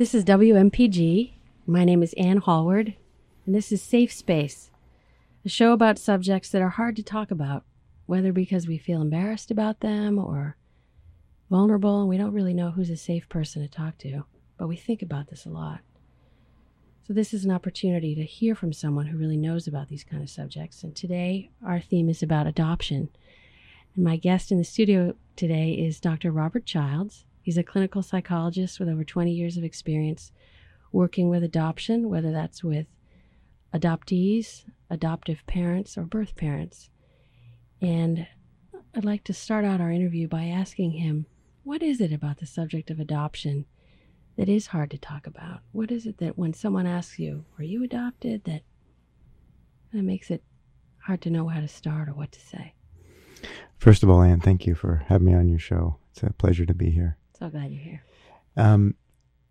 This is WMPG. My name is Ann Hallward, and this is Safe Space, a show about subjects that are hard to talk about, whether because we feel embarrassed about them or vulnerable and we don't really know who's a safe person to talk to, but we think about this a lot. So, this is an opportunity to hear from someone who really knows about these kind of subjects. And today, our theme is about adoption. And my guest in the studio today is Dr. Robert Childs. He's a clinical psychologist with over 20 years of experience working with adoption, whether that's with adoptees, adoptive parents, or birth parents. And I'd like to start out our interview by asking him what is it about the subject of adoption that is hard to talk about? What is it that when someone asks you, Were you adopted? that that makes it hard to know how to start or what to say? First of all, Ann, thank you for having me on your show. It's a pleasure to be here. So glad you're here. Um,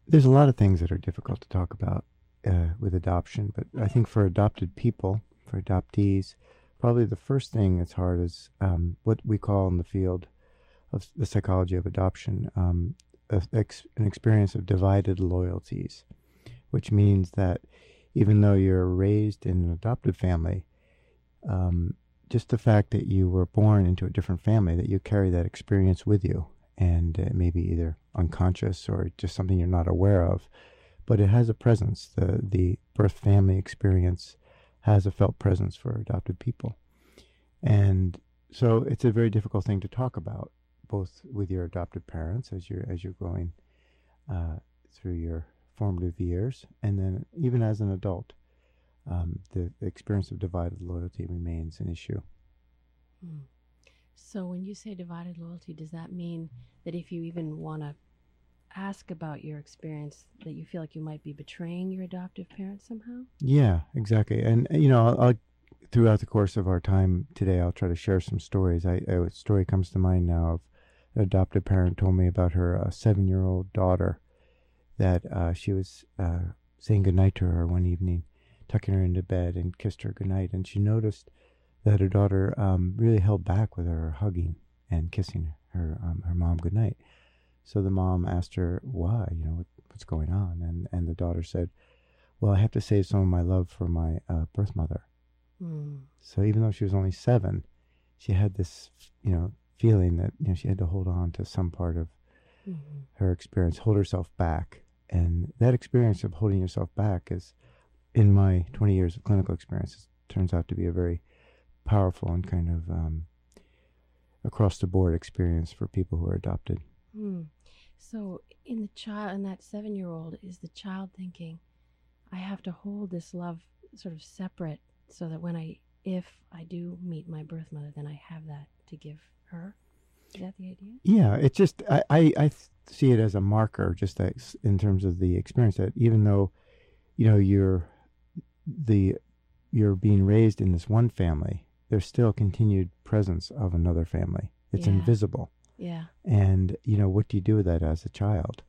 there's a lot of things that are difficult to talk about uh, with adoption, but I think for adopted people, for adoptees, probably the first thing that's hard is um, what we call in the field of the psychology of adoption um, a, ex, an experience of divided loyalties, which means that even though you're raised in an adopted family, um, just the fact that you were born into a different family, that you carry that experience with you, and it may be either unconscious or just something you're not aware of, but it has a presence. The the birth family experience has a felt presence for adopted people, and so it's a very difficult thing to talk about, both with your adopted parents as you're as you're growing uh, through your formative years, and then even as an adult um, the, the, experience of divided loyalty remains an issue. Hmm. So, when you say divided loyalty, does that mean that if you even want to ask about your experience, that you feel like you might be betraying your adoptive parents somehow? Yeah, exactly. And you know, I'll, I'll, throughout the course of our time today, I'll try to share some stories. I, a story comes to mind now of an adoptive parent told me about her uh, seven-year-old daughter that uh, she was uh, saying goodnight to her one evening tucking her into bed and kissed her goodnight. And she noticed that her daughter um, really held back with her hugging and kissing her um, her mom goodnight. So the mom asked her why, you know, what, what's going on, and and the daughter said, "Well, I have to save some of my love for my uh, birth mother." Mm. So even though she was only seven, she had this, you know, feeling that you know she had to hold on to some part of mm-hmm. her experience, hold herself back, and that experience of holding yourself back is in my 20 years of clinical experience, it turns out to be a very powerful and kind of um, across the board experience for people who are adopted. Hmm. So, in the child, in that seven year old, is the child thinking, I have to hold this love sort of separate so that when I, if I do meet my birth mother, then I have that to give her? Is that the idea? Yeah, it's just, I, I, I see it as a marker, just that in terms of the experience that even though, you know, you're the you're being raised in this one family, there's still continued presence of another family. It's yeah. invisible. Yeah. And you know, what do you do with that as a child?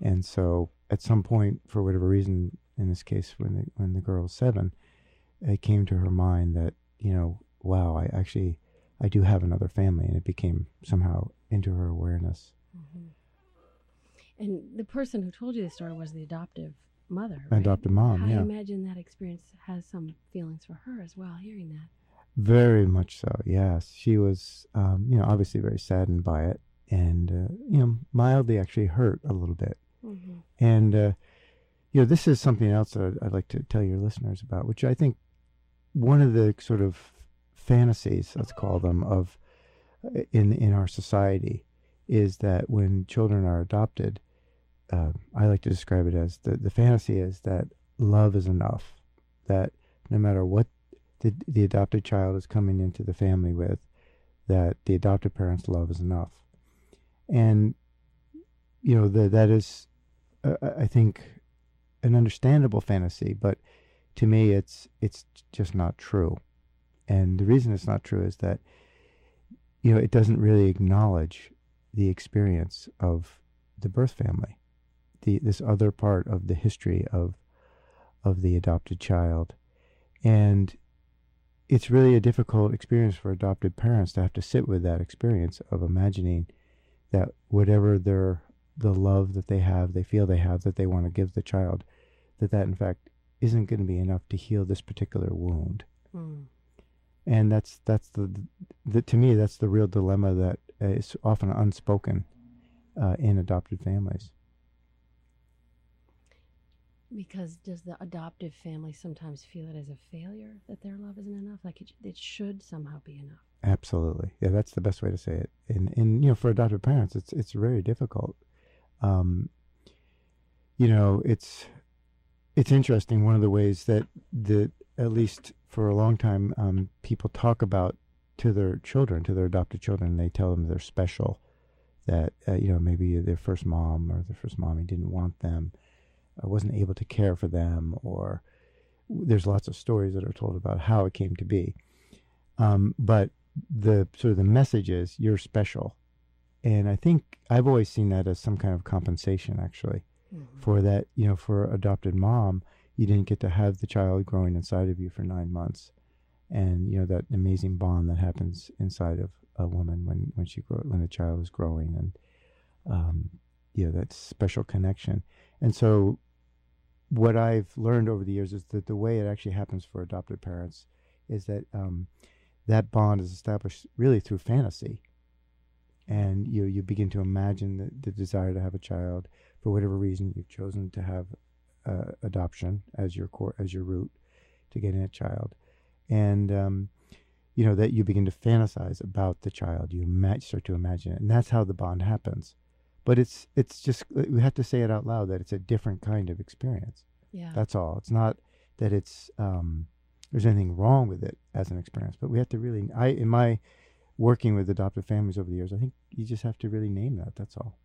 And so at some point, for whatever reason, in this case when the when the girl was seven, it came to her mind that, you know, wow, I actually I do have another family and it became somehow into her awareness. Mm-hmm. And the person who told you the story was the adoptive mother. Right? Adopted mom, I yeah. imagine that experience has some feelings for her as well, hearing that. Very much so, yes. She was, um, you know, obviously very saddened by it and, uh, you know, mildly actually hurt a little bit. Mm-hmm. And, uh, you know, this is something else that I'd like to tell your listeners about, which I think one of the sort of fantasies, let's call them, of uh, in in our society is that when children are adopted, uh, I like to describe it as the, the fantasy is that love is enough, that no matter what the, the adopted child is coming into the family with, that the adopted parent's love is enough. And, you know, the, that is, uh, I think, an understandable fantasy, but to me, it's it's just not true. And the reason it's not true is that, you know, it doesn't really acknowledge the experience of the birth family the this other part of the history of of the adopted child and it's really a difficult experience for adopted parents to have to sit with that experience of imagining that whatever their the love that they have, they feel they have, that they want to give the child, that that in fact isn't going to be enough to heal this particular wound. Mm. And that's that's the, the to me that's the real dilemma that is often unspoken uh, in adopted families. Because does the adoptive family sometimes feel it as a failure that their love isn't enough? Like it, it should somehow be enough. Absolutely, yeah, that's the best way to say it. And and you know, for adoptive parents, it's it's very difficult. Um, you know, it's it's interesting. One of the ways that the at least for a long time, um, people talk about to their children, to their adopted children, they tell them they're special. That uh, you know, maybe their first mom or their first mommy didn't want them I wasn't able to care for them, or there's lots of stories that are told about how it came to be. Um, but the sort of the message is you're special, and I think I've always seen that as some kind of compensation, actually, mm-hmm. for that. You know, for adopted mom, you didn't get to have the child growing inside of you for nine months, and you know that amazing bond that happens inside of a woman when when she grow when the child is growing, and um, you know that special connection. And so what I've learned over the years is that the way it actually happens for adopted parents is that um, that bond is established really through fantasy, and you you begin to imagine the, the desire to have a child. For whatever reason you've chosen to have uh, adoption as your core as your route to getting a child, and um, you know that you begin to fantasize about the child. You start to imagine it, and that's how the bond happens but it's it's just uh, we have to say it out loud that it's a different kind of experience. Yeah, that's all. It's not that it's um, there's anything wrong with it as an experience, but we have to really. I in my working with adoptive families over the years, I think you just have to really name that. That's all.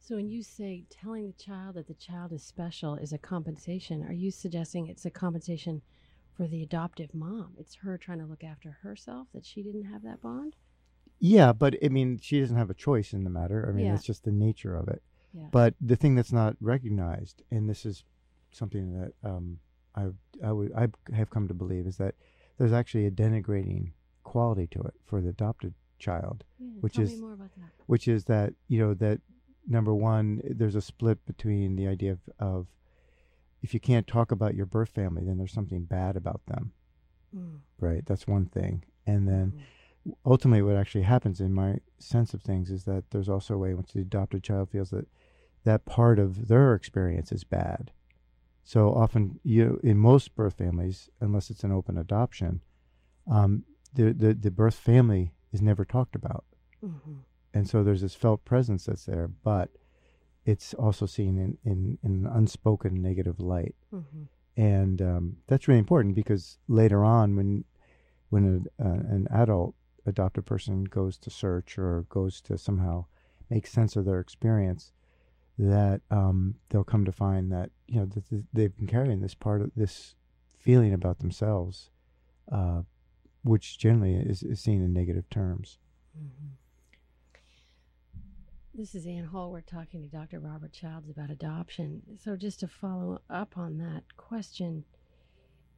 So when you say telling the child that the child is special is a compensation, are you suggesting it's a compensation for the adoptive mom? It's her trying to look after herself that she didn't have that bond? Yeah, but I mean, she doesn't have a choice in the matter. I mean, yeah. it's just the nature of it. Yeah. But the thing that's not recognized, and this is something that um, I I would I have come to believe, is that there's actually a denigrating quality to it for the adopted child, yeah, which is more about that. which is that you know that number one, there's a split between the idea of, of if you can't talk about your birth family, then there's something bad about them, mm. right? That's one thing, and then. Mm ultimately what actually happens in my sense of things is that there's also a way in which the adopted child feels that that part of their experience is bad. So often, you in most birth families, unless it's an open adoption, um, the, the the birth family is never talked about, mm-hmm. and so there's this felt presence that's there, but it's also seen in in, in an unspoken negative light, mm-hmm. and um, that's really important because later on, when when a, uh, an adult adopted person goes to search or goes to somehow make sense of their experience, that um, they'll come to find that you know that they've been carrying this part of this feeling about themselves, uh, which generally is, is, seen in negative terms. Mm-hmm. This is Ann Hall. We're talking to Dr. Robert Childs about adoption. So, just to follow up on that question,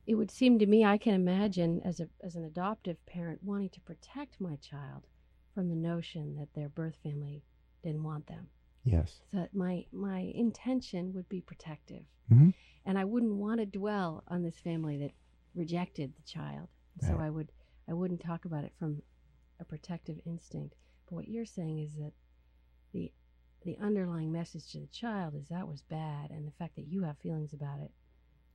it would seem to me I can imagine as a as an adoptive parent wanting to protect my child from the notion that their birth family didn't want them. Yes. So my my intention would be protective, mm-hmm. and I wouldn't want to dwell on this family that rejected the child. Right. So I would I wouldn't talk about it from a protective instinct. But what you're saying is that the the underlying message to the child is that was bad, and the fact that you have feelings about it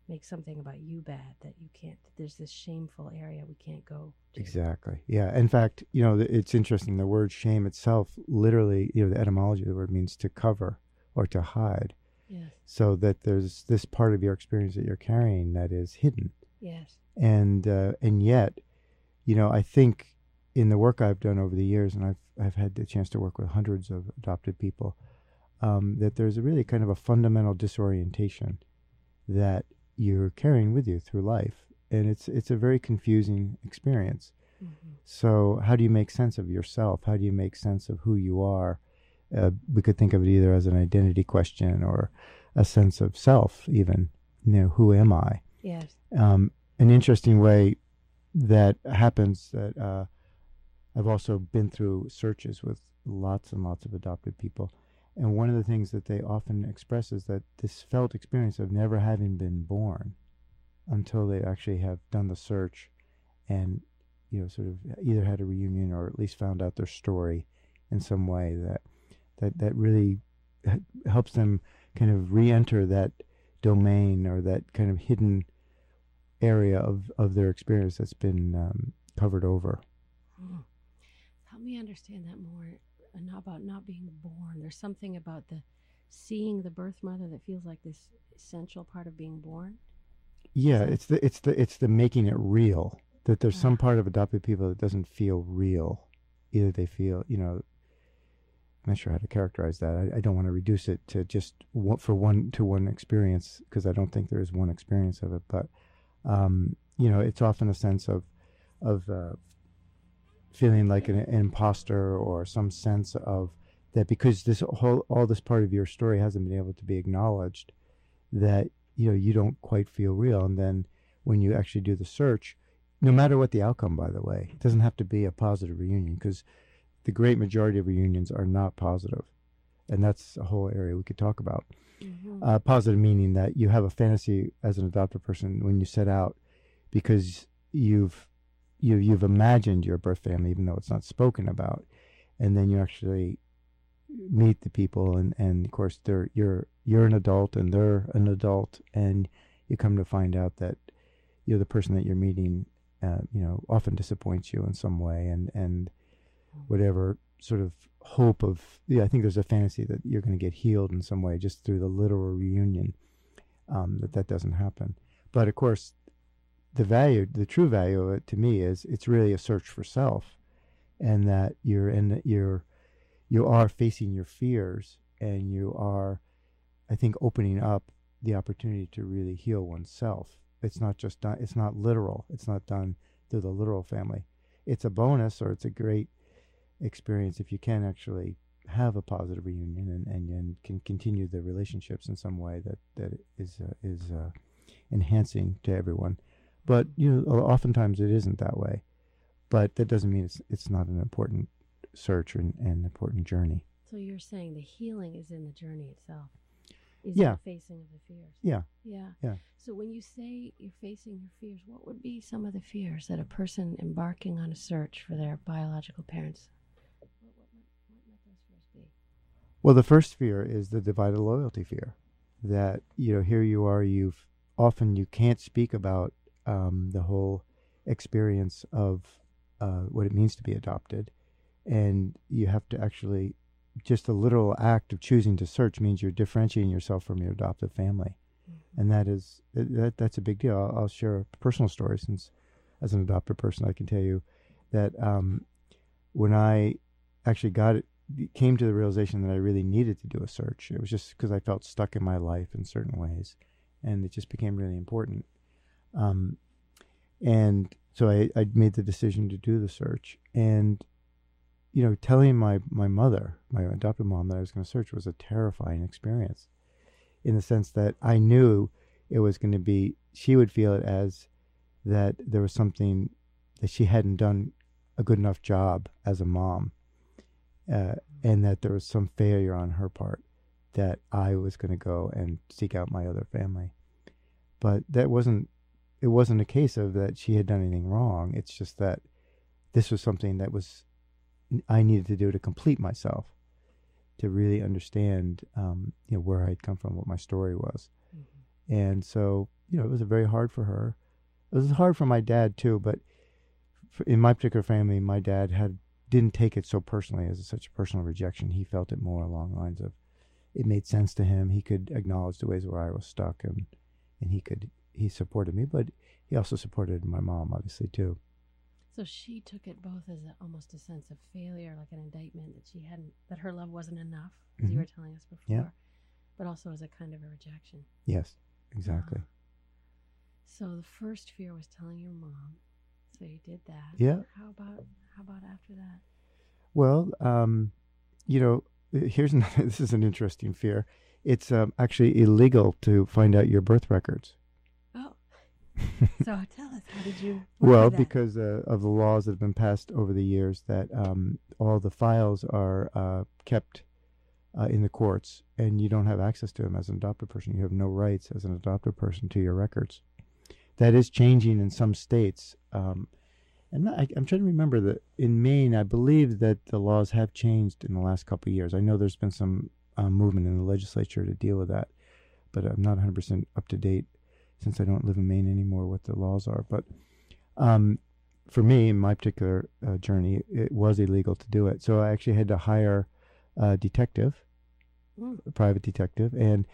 make something about you bad that you can't there's this shameful area we can't go to. exactly. Yeah. In fact you know it's interesting the word shame itself literally you know the etymology of the word means to cover or to hide. Yes. So that there's this part of your experience that you're carrying that is hidden. Yes. And uh, and yet you know i think in the work i've done over the years and i've i've had the chance to work with hundreds of adopted people um, that there's a really kind of a fundamental disorientation that you're carrying with you through life and it's it's a very confusing experience. Mm-hmm. so how do you make sense of yourself? How do you make sense of who you are? Uh, we could think of it either as an identity question or a sense of self even. You know who am i? Yes. Um, an interesting way that happens that uh, i've also been through searches with lots and lots of adopted people And one of the things that they often express is that this felt experience of never having been born until they actually have done the search and you know sort of either had a reunion or at least found out their story in some way that that that really helps them kind of re-enter that domain or that kind of hidden area of of their experience that's been um, covered over. Hmm. Help me understand that more and about not being born. There's something about the seeing the birth mother that feels like this essential part of being born. Yeah, it's the it's the it's the making it real. That there's some part of adopted people that doesn't feel real. Either they feel, you know, I'm not sure how to characterize that. I, I don't want to reduce it to just one, for one to one experience because I don't think there is one experience of it. But um, you know, it's often a sense of of uh, feeling like an, an imposter or some sense of that because this whole all this part of your story hasn't been able to be acknowledged that you know you don't quite feel real. And then when you actually do the search no matter what the outcome by the way it doesn't have to be a positive reunion because the great majority of reunions are not positive. And that's a whole area we could talk about. Mm-hmm. uh, positive meaning that you have a fantasy as an adopted person when you set out because you've you you've imagined your birth family even though it's not spoken about and then you actually meet the people and and of course they're you're you're an adult and they're an adult and you come to find out that you know the person that you're meeting uh, you know often disappoints you in some way and and whatever sort of hope of yeah I think there's a fantasy that you're going to get healed in some way just through the literal reunion um, that that doesn't happen. But of course the value, the true value of it to me is it's really a search for self, and that you're in you're you are facing your fears and you are, I think, opening up the opportunity to really heal oneself. It's not just done. It's not literal. It's not done through the literal family. It's a bonus or it's a great experience if you can actually have a positive reunion and, and, and can continue the relationships in some way that that is uh, is uh, enhancing to everyone. But you know, oftentimes it isn't that way. But that doesn't mean it's it's not an important search and an important journey. So you're saying the healing is in the journey itself. Is yeah. the facing of the fears. Yeah. Yeah. Yeah. So when you say you're facing your fears, what would be some of the fears that a person embarking on a search for their biological parents? What, what, what might those fears be? Well, the first fear is the divided loyalty fear. That you know, here you are. You've often you can't speak about um, the whole experience of uh, what it means to be adopted. And you have to actually, just the literal act of choosing to search means you're differentiating yourself from your adoptive family. Mm-hmm. And that is, that, that's a big deal. I'll, I'll, share a personal story since, as an adopted person, I can tell you that um, when I actually got it, came to the realization that I really needed to do a search, it was just because I felt stuck in my life in certain ways. And it just became really important. Um, and so I, I made the decision to do the search. And, you know, telling my, my mother, my adopted mom, that I was going to search was a terrifying experience in the sense that I knew it was going to be, she would feel it as that there was something that she hadn't done a good enough job as a mom, uh, and that there was some failure on her part that I was going to go and seek out my other family. But that wasn't it wasn't a case of that she had done anything wrong. It's just that this was something that was I needed to do to complete myself, to really understand, um, you know, where I'd come from, what my story was, mm-hmm. and so you know, it was very hard for her. It was hard for my dad too, but in my particular family, my dad had didn't take it so personally as such a personal rejection. He felt it more along the lines of it made sense to him. He could acknowledge the ways where I was stuck, and and he could he supported me, but he also supported my mom, obviously too. So she took it both as a, almost a sense of failure, like an indictment that she hadn't, that her love wasn't enough, as mm-hmm. you were telling us before, yeah. but also as a kind of a rejection. Yes, exactly. Uh, so the first fear was telling your mom. So you did that. Yeah. How about how about after that? Well, um, you know, here's another, this is an interesting fear. It's um, actually illegal to find out your birth records. So tell us, how did you? Well, because uh, of the laws that have been passed over the years, that um, all the files are uh, kept uh, in the courts, and you don't have access to them as an adopted person. You have no rights as an adopted person to your records. That is changing in some states. Um, and I, am trying to remember that in Maine, I believe that the laws have changed in the last couple of years. I know there's been some um, movement in the legislature to deal with that, but I'm not 100% up to date since I don't live in Maine anymore what the laws are. But um, for me, in my particular uh, journey, it was illegal to do it. So I actually had to hire a detective, mm. a private detective. And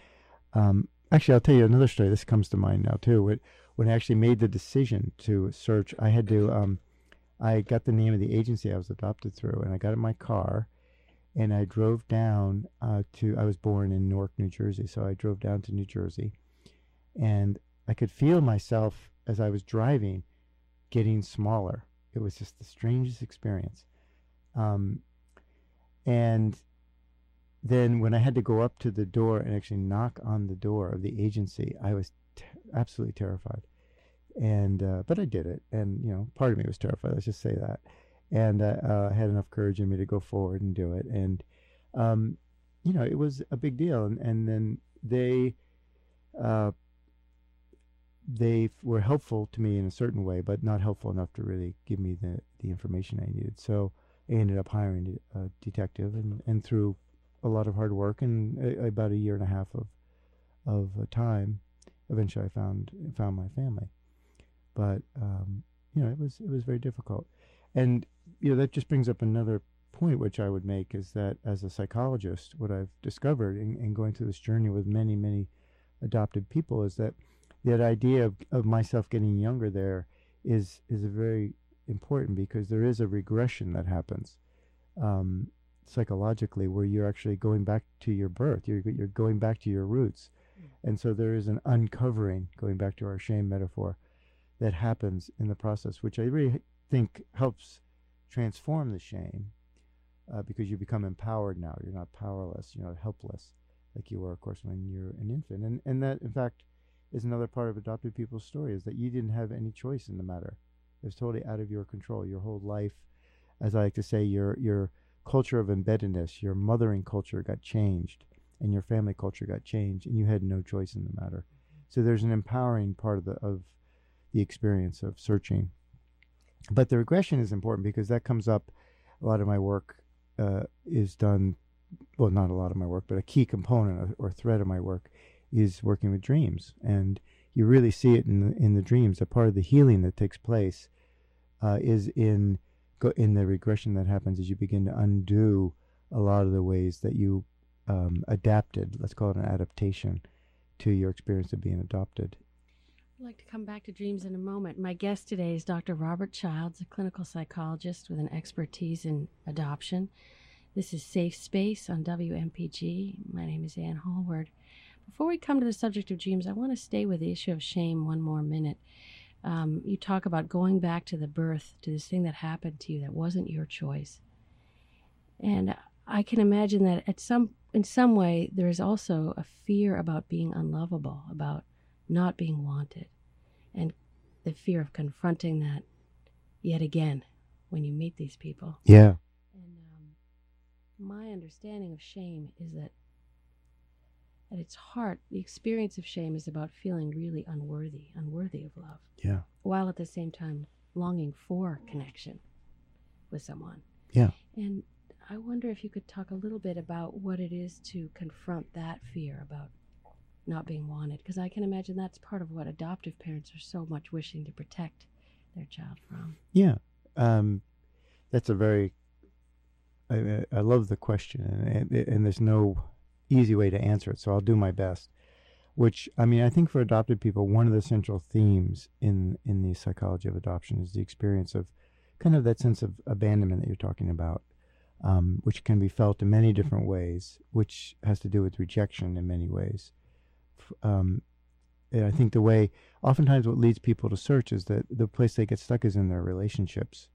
um, actually, I'll tell you another story. This comes to mind now, too. When I actually made the decision to search, I had to. Um, I got the name of the agency I was adopted through, and I got in my car, and I drove down uh, to. I was born in Newark, New Jersey, so I drove down to New Jersey, and I could feel myself as I was driving, getting smaller. It was just the strangest experience, um, and then when I had to go up to the door and actually knock on the door of the agency, I was absolutely terrified and uh, but I did it, and you know, part of me was terrified. Let's just say that, and I uh, had enough courage in me to go forward and do it, and um, you know, it was a big deal, and and then they. Uh, they were helpful to me in a certain way, but not helpful enough to really give me the, the information I needed. So I ended up hiring a detective, and, and through a lot of hard work and a, about a year and a half of of time, eventually I found found my family but um, you know it was it was very difficult, and you know that just brings up another point which I would make is that as a psychologist, what I've discovered in, in going through this journey with many many adopted people is that that idea of, of myself getting younger there is is very important because there is a regression that happens um, psychologically where you're actually going back to your birth you're, you're going back to your roots mm. and so there is an uncovering going back to our shame metaphor that happens in the process, which I really think helps transform the shame uh, because you become empowered now. You're not powerless, you're not helpless like you were, of course, when you're an infant. And, and that, in fact, is another part of adopted people's story is that you didn't have any choice in the matter. It was totally out of your control. Your whole life, as I like to say, your, your culture of embeddedness, your mothering culture got changed and your family culture got changed and you had no choice in the matter. So there's an empowering part of the, of the experience of searching. But the regression is important because that comes up. A lot of my work uh, is done, well, not a lot of my work, but a key component or thread of my work is working with dreams. And you really see it in the, in the dreams. A part of the healing that takes place uh, is in in the regression that happens as you begin to undo a lot of the ways that you um, adapted. Let's call it an adaptation to your experience of being adopted. I'd like to come back to dreams in a moment. My guest today is Dr. Robert Childs, a clinical psychologist with an expertise in adoption. This is Safe Space on WMPG. My name is Ann Hallward. Before we come to the subject of dreams, I want to stay with the issue of shame one more minute. Um, you talk about going back to the birth, to this thing that happened to you that wasn't your choice. And I can imagine that at some in some way there is also a fear about being unlovable, about not being wanted, and the fear of confronting that yet again when you meet these people. Yeah. And um, my understanding of shame is that at its heart, the experience of shame is about feeling really unworthy, unworthy of love. Yeah. While at the same time longing for connection with someone. Yeah. And I wonder if you could talk a little bit about what it is to confront that fear about not being wanted because I can imagine that's part of what adoptive parents are so much wishing to protect their child from. Yeah, um, that's a very. I, I love the question, and, and, and there's no easy way to answer it, so I'll do my best. Which I mean, I think for adopted people, one of the central themes in in the psychology of adoption is the experience of kind of that sense of abandonment that you're talking about, um, which can be felt in many different ways, which has to do with rejection in many ways um, and I think the way, oftentimes, what leads people to search is that the place they get stuck is in their relationships.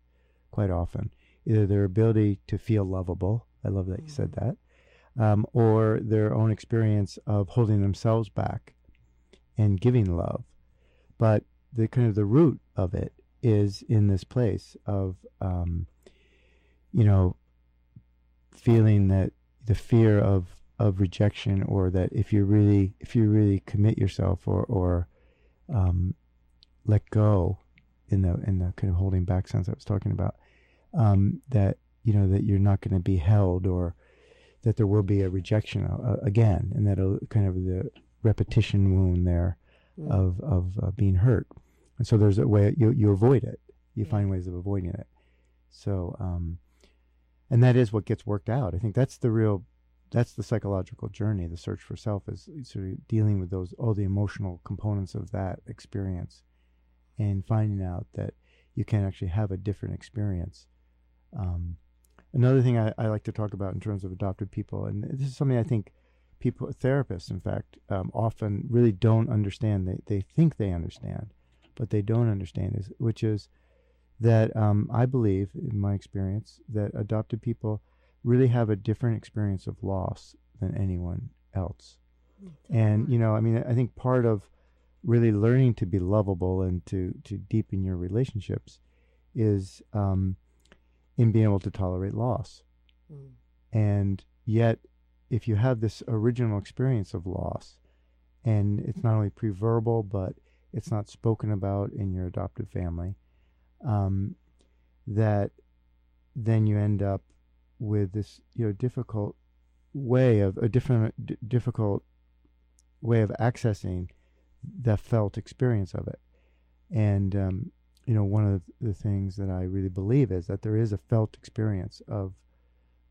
Quite often, either their ability to feel lovable. I love that you said that, um, or their own experience of holding themselves back and giving love. But the kind of the root of it is in this place of, um, you know, feeling that the fear of of rejection or that if you really if you really commit yourself or or um, let go in the in the kind of holding back sense I was talking about um, that you know that you're not going to be held or that there will be a rejection uh, again and that kind of the repetition wound there mm. of of uh, being hurt and so there's a way you you avoid it you yeah. find ways of avoiding it so um, and that is what gets worked out I think that's the real that's the psychological journey. The search for self is sort of dealing with those all the emotional components of that experience, and finding out that you can actually have a different experience. Um, another thing I, I, like to talk about in terms of adopted people, and this is something I think people, therapists, in fact, um, often really don't understand. They they think they understand, but they don't understand. Is which is that um, I believe, in my experience, that adopted people really have a different experience of loss than anyone else. Mm-hmm. And you know, I mean, I think part of really learning to be lovable and to to deepen your relationships is um, in being able to tolerate loss. Mm. And yet, if you have this original experience of loss, and it's not only pre-verbal, but it's not spoken about in your adoptive family, um, that then you end up with this you know difficult way of a different d- difficult way of accessing the felt experience of it and um, you know one of the things that i really believe is that there is a felt experience of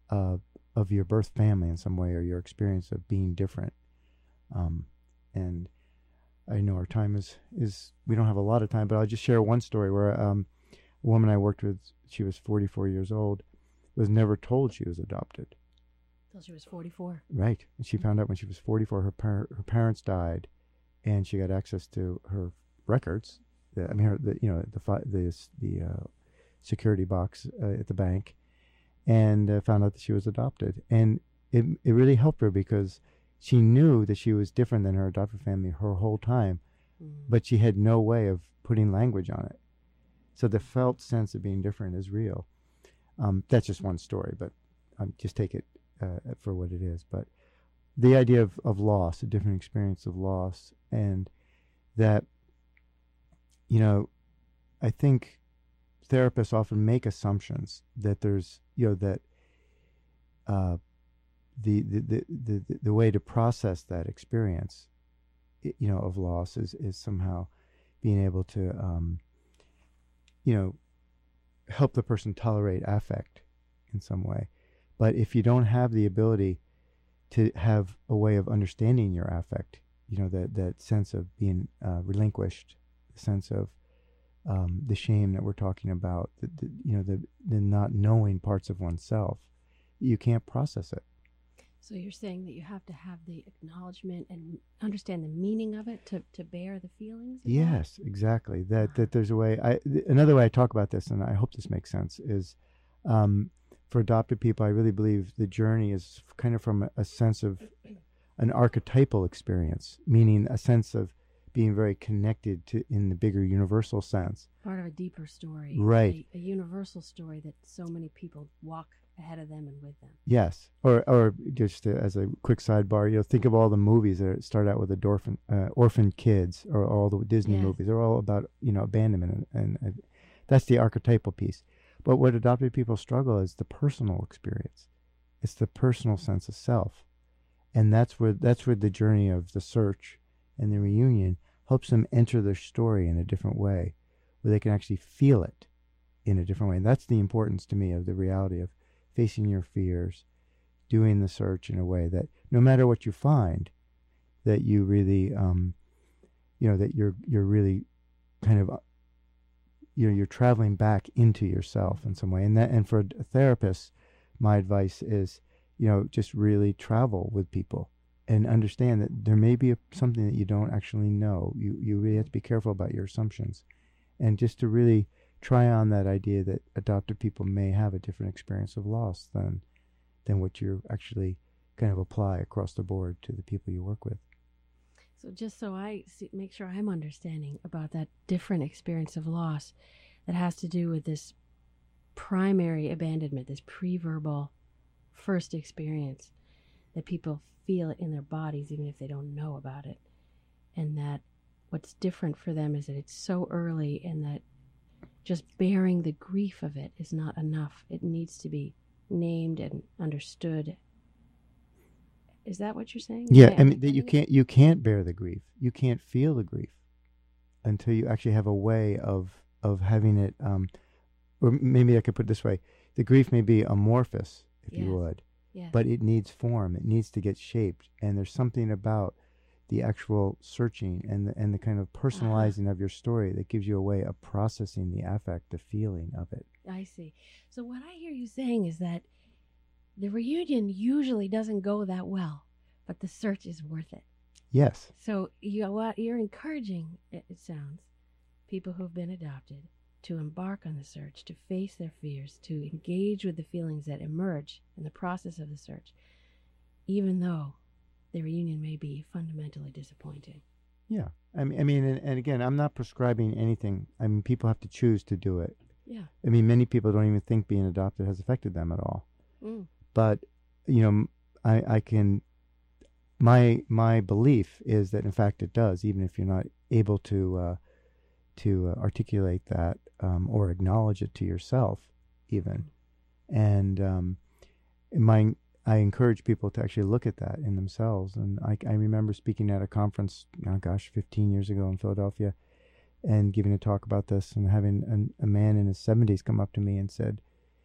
uh, of your birth family in some way or your experience of being different um, and i know our time is is we don't have a lot of time but i'll just share one story where um, a woman i worked with she was 44 years old was never told she was adopted. Until she was 44. Right. And she found out when she was 44, her, par- her parents died, and she got access to her records. The, I mean, her, the, you know, the fi- the the uh, security box uh, at the bank, and uh, found out that she was adopted. And it it really helped her because she knew that she was different than her adopted family her whole time, mm. but she had no way of putting language on it. So the felt sense of being different is real. Um, that's just one story, but um, just take it uh, for what it is. But the idea of, of loss, a different experience of loss, and that, you know, I think therapists often make assumptions that there's, you know, that uh, the, the, the, the, the way to process that experience, you know, of loss is, is somehow being able to, um, you know, help the person tolerate affect in some way. But if you don't have the ability to have a way of understanding your affect, you know, that, that sense of being uh, relinquished, the sense of um, the shame that we're talking about, the, the, you know, the, the not knowing parts of oneself, you can't process it. So you're saying that you have to have the acknowledgement and understand the meaning of it to, to bear the feelings. Yes, that? exactly. That that there's a way. I another way I talk about this, and I hope this makes sense, is um, for adopted people. I really believe the journey is kind of from a, a sense of an archetypal experience, meaning a sense of being very connected to in the bigger universal sense. Part of a deeper story, right? A, a universal story that so many people walk ahead of them and with them. Yes, or or just as a quick sidebar, you know, think of all the movies that start out with the orphan uh, orphan kids, or all the Disney yes. movies. They're all about you know abandonment, and, and, that's the archetypal piece. But what adopted people struggle is the personal experience. It's the personal sense of self, and that's where that's where the journey of the search and the reunion helps them enter their story in a different way, where they can actually feel it in a different way. And that's the importance to me of the reality of facing your fears, doing the search in a way that no matter what you find, that you really, um, you know, that you're you're really kind of, you know, you're traveling back into yourself in some way. And that, and for therapists, my advice is, you know, just really travel with people and understand that there may be a, something that you don't actually know. You you really have to be careful about your assumptions, and just to really try on that idea that adopted people may have a different experience of loss than than what you actually kind of apply across the board to the people you work with. So just so I see, make sure I'm understanding about that different experience of loss that has to do with this primary abandonment, this pre-verbal first experience. that people feel it in their bodies even if they don't know about it. And that what's different for them is that it's so early and that just bearing the grief of it is not enough. It needs to be named and understood. Is that what you're saying? Yeah, I mean that you can't you can't bear the grief. You can't feel the grief until you actually have a way of of having it. Um, or maybe I could put it this way: the grief may be amorphous, if Yes. you would, Yes. but it needs form. It needs to get shaped, and there's something about the actual searching and the, and the kind of uh-huh. personalizing of your story that gives you a way of processing the affect, the feeling of it. I see. So what I hear you saying is that the reunion usually doesn't go that well, but the search is worth it. Yes. So you you're encouraging it, it sounds people who've been adopted to embark on the search, to face their fears, to engage with the feelings that emerge in the process of the search, even though the reunion may be fundamentally disappointing. Yeah. I mean, I mean, and, and again, I'm not prescribing anything. I mean, people have to choose to do it. Yeah. I mean, many people don't even think being adopted has affected them at all. Mm. But you know, I, I can. My my belief is that in fact it does, even if you're not able to uh, to uh, articulate that um, or acknowledge it to yourself, even. And um, my I encourage people to actually look at that in themselves. And I, I remember speaking at a conference, oh gosh, 15 years ago in Philadelphia, and giving a talk about this, and having an, a man in his 70s come up to me and said,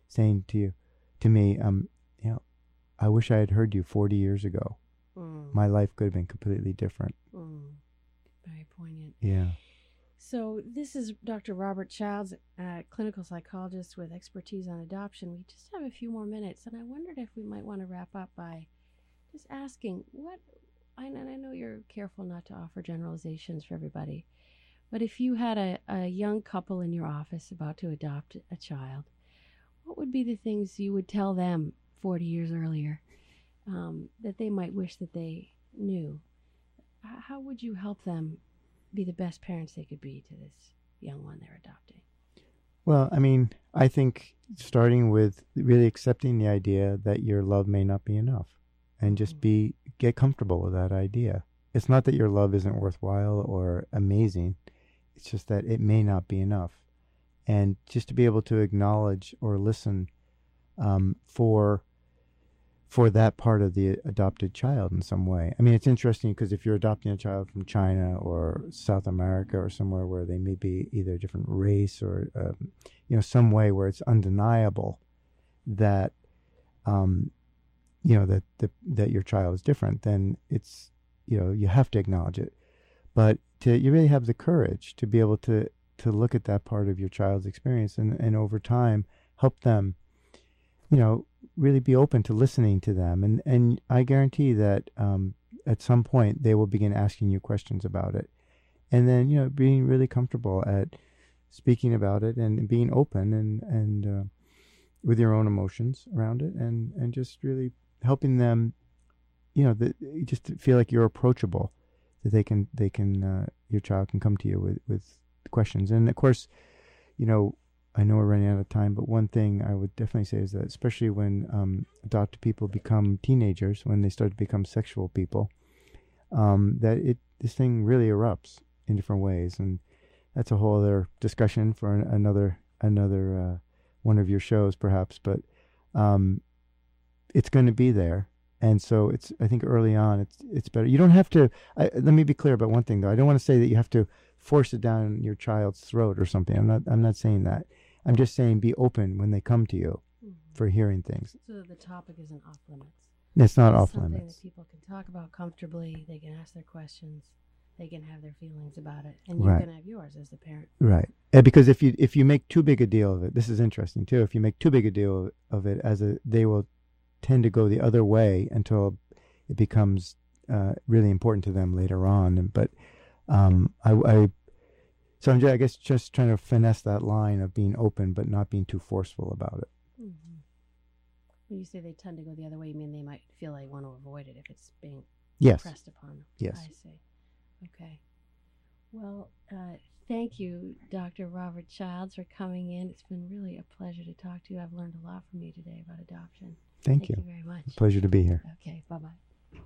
saying to you, to me, um, you know, I wish I had heard you 40 years ago. Mm. My life could have been completely different. Mm. Very poignant. Yeah. So this is Dr. Robert Childs, a clinical psychologist with expertise on adoption. We just have a few more minutes, and I wondered if we might want to wrap up by just asking what. And I know you're careful not to offer generalizations for everybody, but if you had a, a young couple in your office about to adopt a child, what would be the things you would tell them 40 years earlier um, that they might wish that they knew? How would you help them be the best parents they could be to this young one they're adopting. Well, I mean, I think starting with really accepting the idea that your love may not be enough and just Mhm. be get comfortable with that idea. It's not that your love isn't worthwhile or amazing. It's just that it may not be enough. And just to be able to acknowledge or listen um, for for that part of the adopted child in some way. I mean, it's interesting because if you're adopting a child from China or South America or somewhere where they may be either a different race or um, you know some way where it's undeniable that um, you know that the, that your child is different, then it's you know you have to acknowledge it. But to you really have the courage to be able to to look at that part of your child's experience and, and over time help them you know really be open to listening to them. And and I guarantee that um, at some point they will begin asking you questions about it. And then you know being really comfortable at speaking about it and being open and and uh, with your own emotions around it and and just really helping them you know just feel like you're approachable that they can they can uh, your child can come to you with with questions. And of course you know I know we're running out of time, but one thing I would definitely say is that, especially when um, adopted people become teenagers, when they start to become sexual people, um, that it this thing really erupts in different ways, and that's a whole other discussion for an, another another uh, one of your shows, perhaps. But um, it's going to be there, and so it's I think early on it's it's better. You don't have to. I, let me be clear about one thing though. I don't want to say that you have to force it down your child's throat or something. I'm not. I'm not saying that. I'm just saying be open when they come to you for hearing things. So the topic isn't off limits. It's not It's off something limits. that people can talk about comfortably. They can ask their questions. They can have their feelings about it, and you Right. can have yours as the parent. Right. And because if you if you make too big a deal of it, this is interesting too. If you make too big a deal of it, as a they will tend to go the other way until it becomes uh, really important to them later on. And but um, I, I so I'm ju- I guess just trying to finesse that line of being open but not being too forceful about it. Mm-hmm. When you say they tend to go the other way, you mean they might feel they want to avoid it if it's being Yes. pressed upon them. Yes. I see. Okay. Well, uh, thank you, Dr. Robert Childs, for coming in. It's been really a pleasure to talk to you. I've learned a lot from you today about adoption. Thank, Thank you. you very much. Pleasure to be here. Okay, bye bye.